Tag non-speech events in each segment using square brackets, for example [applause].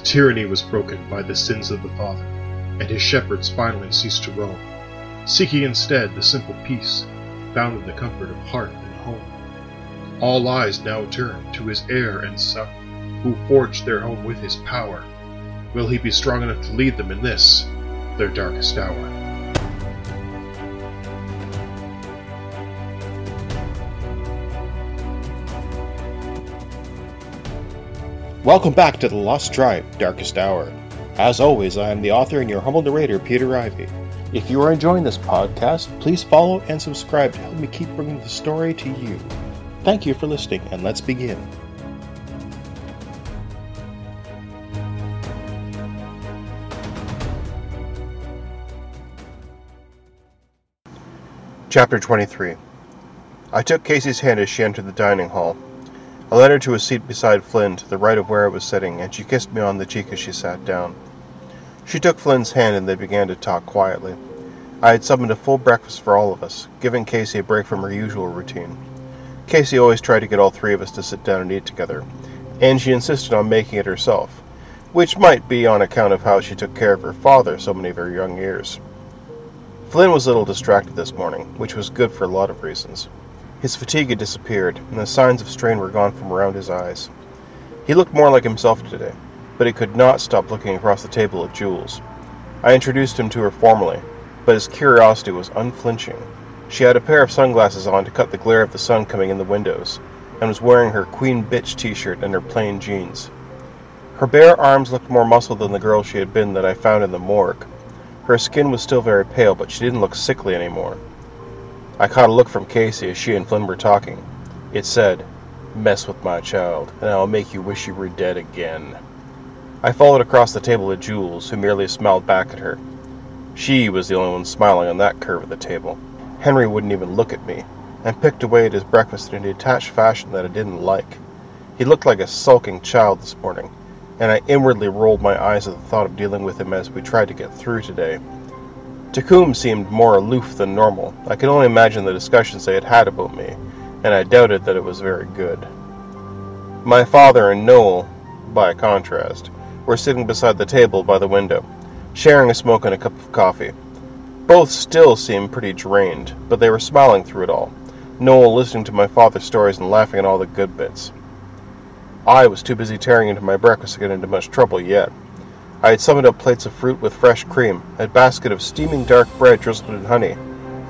tyranny was broken by the sins of the father, and his shepherds finally ceased to roam, seeking instead the simple peace found in the comfort of hearth and home. All eyes now turn to his heir and son, who forged their home with his power. Will he be strong enough to lead them in this, their darkest hour? Welcome back to The Lost Tribe Darkest Hour. As always, I am the author and your humble narrator, Peter Ivy. If you are enjoying this podcast, please follow and subscribe to help me keep bringing the story to you. Thank you for listening, and let's begin. Chapter 23 I took Casey's hand as she entered the dining hall. I led her to a seat beside Flynn, to the right of where I was sitting, and she kissed me on the cheek as she sat down. She took Flynn's hand and they began to talk quietly. I had summoned a full breakfast for all of us, giving Casey a break from her usual routine. Casey always tried to get all three of us to sit down and eat together, and she insisted on making it herself, which might be on account of how she took care of her father so many of her young years. Flynn was a little distracted this morning, which was good for a lot of reasons. His fatigue had disappeared, and the signs of strain were gone from around his eyes. He looked more like himself today, but he could not stop looking across the table at Jules. I introduced him to her formally, but his curiosity was unflinching. She had a pair of sunglasses on to cut the glare of the sun coming in the windows, and was wearing her Queen Bitch t-shirt and her plain jeans. Her bare arms looked more muscled than the girl she had been that I found in the morgue. Her skin was still very pale, but she didn't look sickly anymore. I caught a look from Casey as she and Flynn were talking. It said, Mess with my child, and I'll make you wish you were dead again. I followed across the table to Jules, who merely smiled back at her. She was the only one smiling on that curve of the table. Henry wouldn't even look at me, and picked away at his breakfast in a detached fashion that I didn't like. He looked like a sulking child this morning, and I inwardly rolled my eyes at the thought of dealing with him as we tried to get through today. Tecum seemed more aloof than normal. I could only imagine the discussions they had had about me, and I doubted that it was very good. My father and Noel, by contrast, were sitting beside the table by the window, sharing a smoke and a cup of coffee. Both still seemed pretty drained, but they were smiling through it all, Noel listening to my father's stories and laughing at all the good bits. I was too busy tearing into my breakfast to get into much trouble yet. I had summoned up plates of fruit with fresh cream, a basket of steaming dark bread drizzled in honey,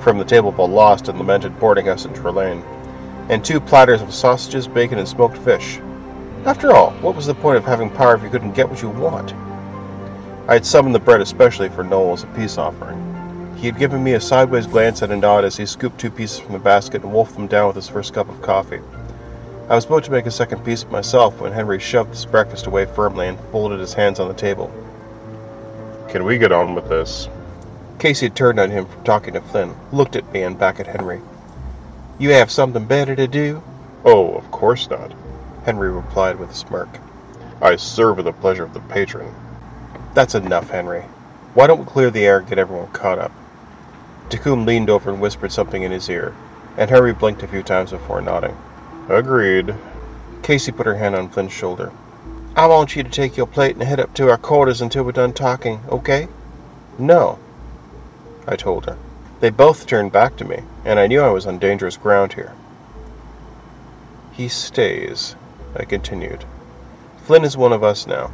from the table of a lost and lamented boarding house in Trelane, and two platters of sausages, bacon, and smoked fish. After all, what was the point of having power if you couldn't get what you want? I had summoned the bread especially for Noel as a peace offering. He had given me a sideways glance and a nod as he scooped two pieces from the basket and wolfed them down with his first cup of coffee. I was about to make a second piece myself when Henry shoved his breakfast away firmly and folded his hands on the table. Can we get on with this? Casey turned on him from talking to Flynn, looked at me and back at Henry. You have something better to do? Oh, of course not, Henry replied with a smirk. I serve with the pleasure of the patron. That's enough, Henry. Why don't we clear the air and get everyone caught up? Tecum leaned over and whispered something in his ear, and Henry blinked a few times before nodding. Agreed. Casey put her hand on Flynn's shoulder. I want you to take your plate and head up to our quarters until we're done talking, okay? No, I told her. They both turned back to me, and I knew I was on dangerous ground here. He stays, I continued. Flynn is one of us now.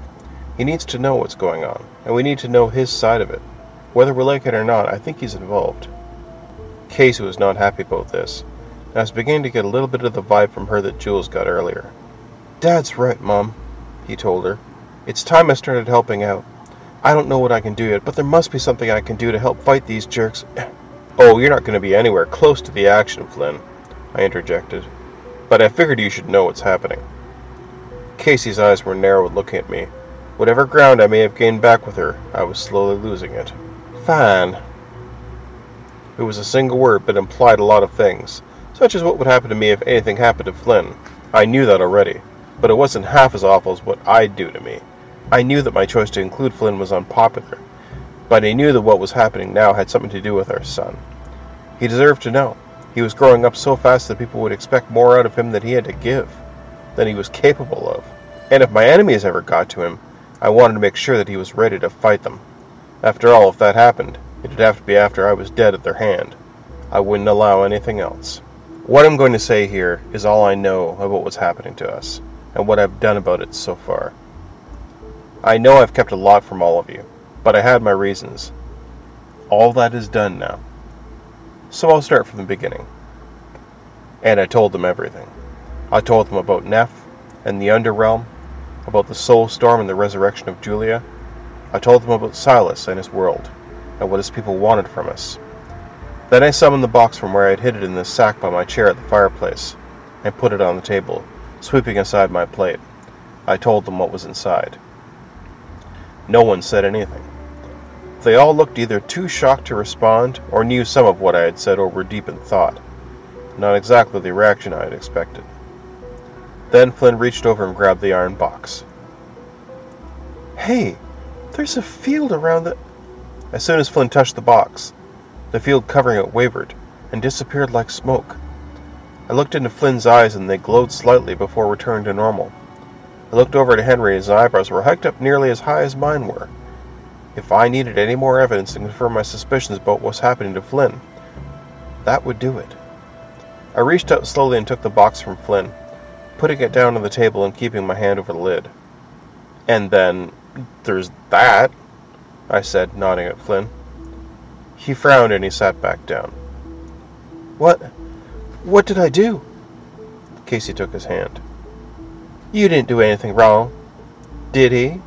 He needs to know what's going on, and we need to know his side of it. Whether we like it or not, I think he's involved. Casey was not happy about this, I was beginning to get a little bit of the vibe from her that Jules got earlier. Dad's right, Mom, he told her. It's time I started helping out. I don't know what I can do yet, but there must be something I can do to help fight these jerks. [clears throat] oh, you're not going to be anywhere close to the action, Flynn, I interjected. But I figured you should know what's happening. Casey's eyes were narrowed looking at me. Whatever ground I may have gained back with her, I was slowly losing it. Fine. It was a single word, but implied a lot of things such as what would happen to me if anything happened to Flynn. I knew that already, but it wasn't half as awful as what I'd do to me. I knew that my choice to include Flynn was unpopular, but I knew that what was happening now had something to do with our son. He deserved to know. He was growing up so fast that people would expect more out of him than he had to give, than he was capable of. And if my enemies ever got to him, I wanted to make sure that he was ready to fight them. After all, if that happened, it'd have to be after I was dead at their hand. I wouldn't allow anything else. What I'm going to say here is all I know about what's happening to us, and what I've done about it so far. I know I've kept a lot from all of you, but I had my reasons. All that is done now. So I'll start from the beginning. And I told them everything. I told them about Neph and the Underrealm, about the Soul Storm and the resurrection of Julia. I told them about Silas and his world, and what his people wanted from us. Then I summoned the box from where I had hid it in the sack by my chair at the fireplace, and put it on the table, sweeping aside my plate. I told them what was inside. No one said anything. They all looked either too shocked to respond or knew some of what I had said or were deep in thought. Not exactly the reaction I had expected. Then Flynn reached over and grabbed the iron box. Hey, there's a field around the. As soon as Flynn touched the box, the field covering it wavered and disappeared like smoke. I looked into Flynn's eyes and they glowed slightly before returning to normal. I looked over at Henry and his eyebrows were hiked up nearly as high as mine were. If I needed any more evidence to confirm my suspicions about what was happening to Flynn, that would do it. I reached out slowly and took the box from Flynn, putting it down on the table and keeping my hand over the lid. And then, there's that, I said, nodding at Flynn. He frowned and he sat back down. What? What did I do? Casey took his hand. You didn't do anything wrong, did he?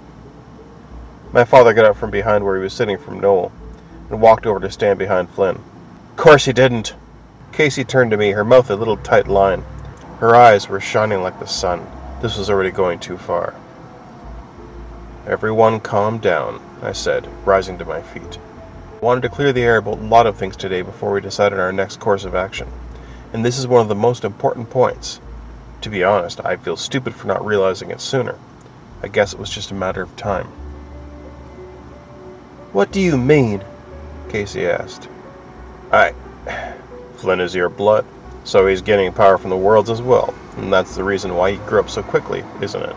My father got up from behind where he was sitting from Noel and walked over to stand behind Flynn. Course he didn't. Casey turned to me, her mouth a little tight line. Her eyes were shining like the sun. This was already going too far. Everyone calm down, I said, rising to my feet. Wanted to clear the air about a lot of things today before we decided our next course of action. And this is one of the most important points. To be honest, I feel stupid for not realizing it sooner. I guess it was just a matter of time. What do you mean? Casey asked. I. Flynn is your blood, so he's getting power from the worlds as well, and that's the reason why he grew up so quickly, isn't it?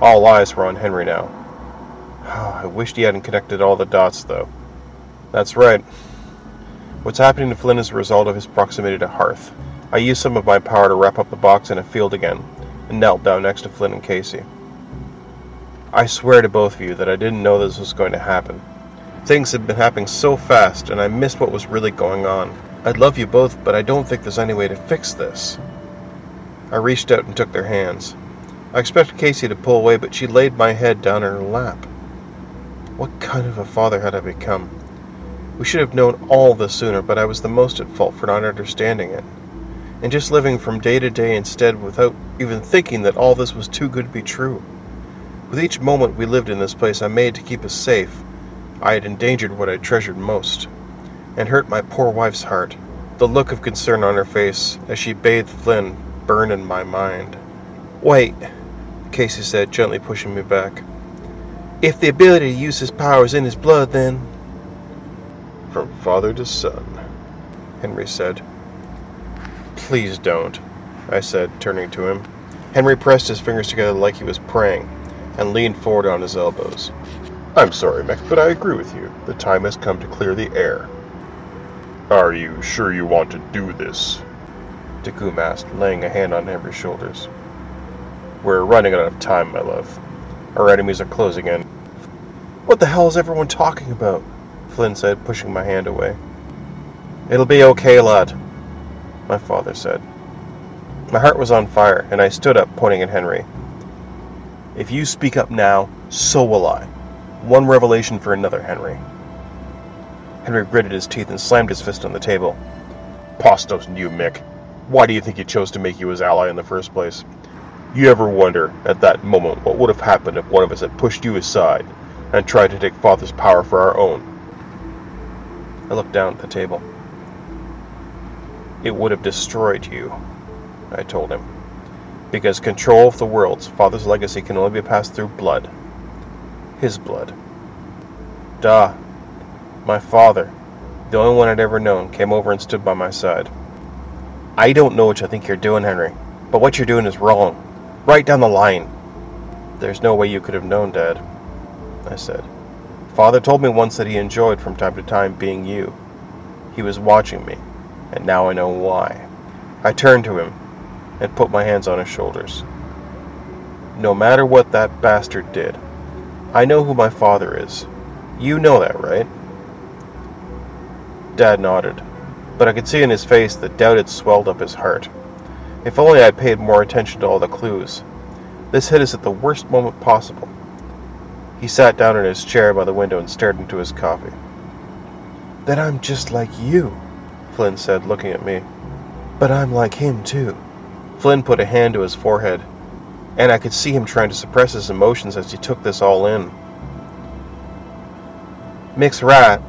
All eyes were on Henry now. [sighs] I wished he hadn't connected all the dots, though. That's right. What's happening to Flynn is a result of his proximity to Hearth. I used some of my power to wrap up the box in a field again, and knelt down next to Flynn and Casey. I swear to both of you that I didn't know this was going to happen. Things had been happening so fast, and I missed what was really going on. I love you both, but I don't think there's any way to fix this. I reached out and took their hands. I expected Casey to pull away, but she laid my head down in her lap. What kind of a father had I become? We should have known all this sooner, but I was the most at fault for not understanding it. And just living from day to day instead without even thinking that all this was too good to be true. With each moment we lived in this place I made to keep us safe, I had endangered what I treasured most, and hurt my poor wife's heart. The look of concern on her face as she bathed Flynn burned in my mind. Wait, Casey said, gently pushing me back. If the ability to use his power is in his blood, then. From father to son, Henry said. Please don't, I said, turning to him. Henry pressed his fingers together like he was praying and leaned forward on his elbows. I'm sorry, Mick, but I agree with you. The time has come to clear the air. Are you sure you want to do this? Takum asked, laying a hand on Henry's shoulders. We're running out of time, my love. Our enemies are closing in. What the hell is everyone talking about? Flynn said, pushing my hand away. It'll be okay, lad, my father said. My heart was on fire, and I stood up, pointing at Henry. If you speak up now, so will I. One revelation for another, Henry. Henry gritted his teeth and slammed his fist on the table. Postos you, Mick. Why do you think he chose to make you his ally in the first place? You ever wonder, at that moment, what would have happened if one of us had pushed you aside and tried to take Father's power for our own? I looked down at the table. It would have destroyed you, I told him. Because control of the worlds, Father's legacy can only be passed through blood. His blood. Duh. My father, the only one I'd ever known, came over and stood by my side. I don't know what you think you're doing, Henry, but what you're doing is wrong right down the line. There's no way you could have known, Dad, I said. Father told me once that he enjoyed from time to time being you. He was watching me, and now I know why. I turned to him and put my hands on his shoulders. No matter what that bastard did, I know who my father is. You know that, right? Dad nodded, but I could see in his face that doubt had swelled up his heart. If only I'd paid more attention to all the clues. This hit us at the worst moment possible. He sat down in his chair by the window and stared into his coffee. Then I'm just like you, Flynn said, looking at me. But I'm like him, too. Flynn put a hand to his forehead, and I could see him trying to suppress his emotions as he took this all in. Mick's right,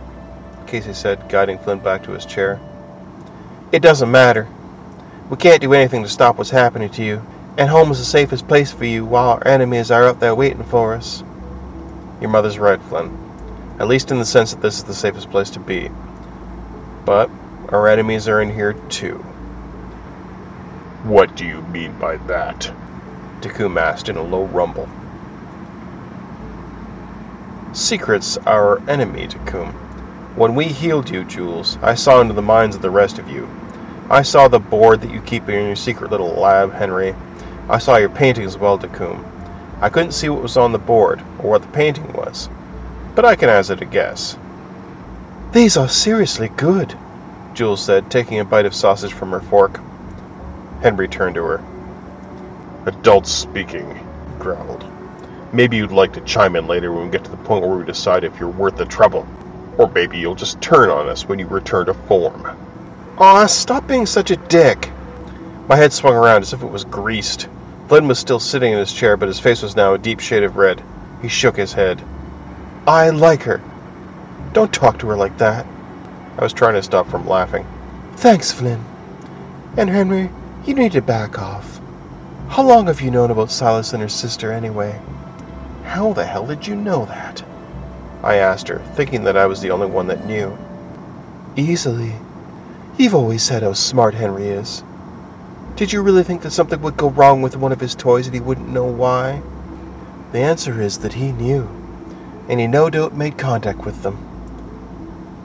Casey said, guiding Flynn back to his chair. It doesn't matter. We can't do anything to stop what's happening to you, and home is the safest place for you while our enemies are up there waiting for us. Your mother's right, Flynn. At least in the sense that this is the safest place to be. But our enemies are in here too. What do you mean by that? Takum asked in a low rumble. Secrets are our enemy, Takum. When we healed you, Jules, I saw into the minds of the rest of you. I saw the board that you keep in your secret little lab, Henry. I saw your paintings as well, Takum. I couldn't see what was on the board, or what the painting was, but I can hazard a guess. These are seriously good, Jules said, taking a bite of sausage from her fork. Henry turned to her. Adults speaking, he growled. Maybe you'd like to chime in later when we get to the point where we decide if you're worth the trouble. Or maybe you'll just turn on us when you return to form. Aw, stop being such a dick. My head swung around as if it was greased. Flynn was still sitting in his chair, but his face was now a deep shade of red. He shook his head. I like her. Don't talk to her like that. I was trying to stop from laughing. Thanks, Flynn. And Henry, you need to back off. How long have you known about Silas and her sister, anyway? How the hell did you know that? I asked her, thinking that I was the only one that knew. Easily. You've always said how smart Henry is. Did you really think that something would go wrong with one of his toys and he wouldn't know why? The answer is that he knew, and he no doubt made contact with them.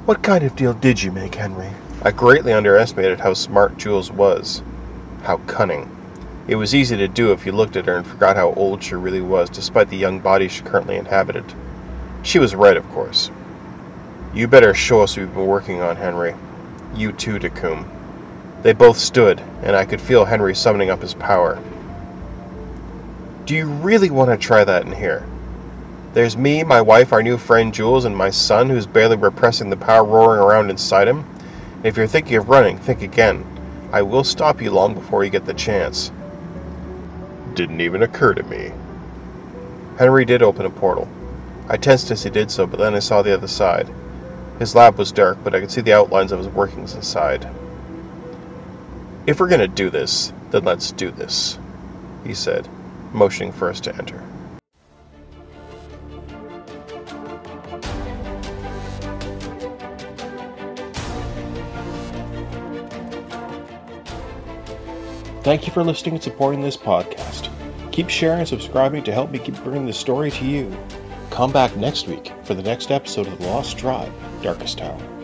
What kind of deal did you make, Henry? I greatly underestimated how smart Jules was. How cunning. It was easy to do if you looked at her and forgot how old she really was, despite the young body she currently inhabited. She was right, of course. You better show us what you've been working on, Henry. You too, Takum. They both stood, and I could feel Henry summoning up his power. Do you really want to try that in here? There's me, my wife, our new friend Jules, and my son who's barely repressing the power roaring around inside him. If you're thinking of running, think again. I will stop you long before you get the chance. Didn't even occur to me. Henry did open a portal. I tensed as he did so, but then I saw the other side. His lab was dark, but I could see the outlines of his workings inside. If we're going to do this, then let's do this, he said, motioning for us to enter. Thank you for listening and supporting this podcast. Keep sharing and subscribing to help me keep bringing the story to you. Come back next week for the next episode of The Lost Tribe Darkest Hour.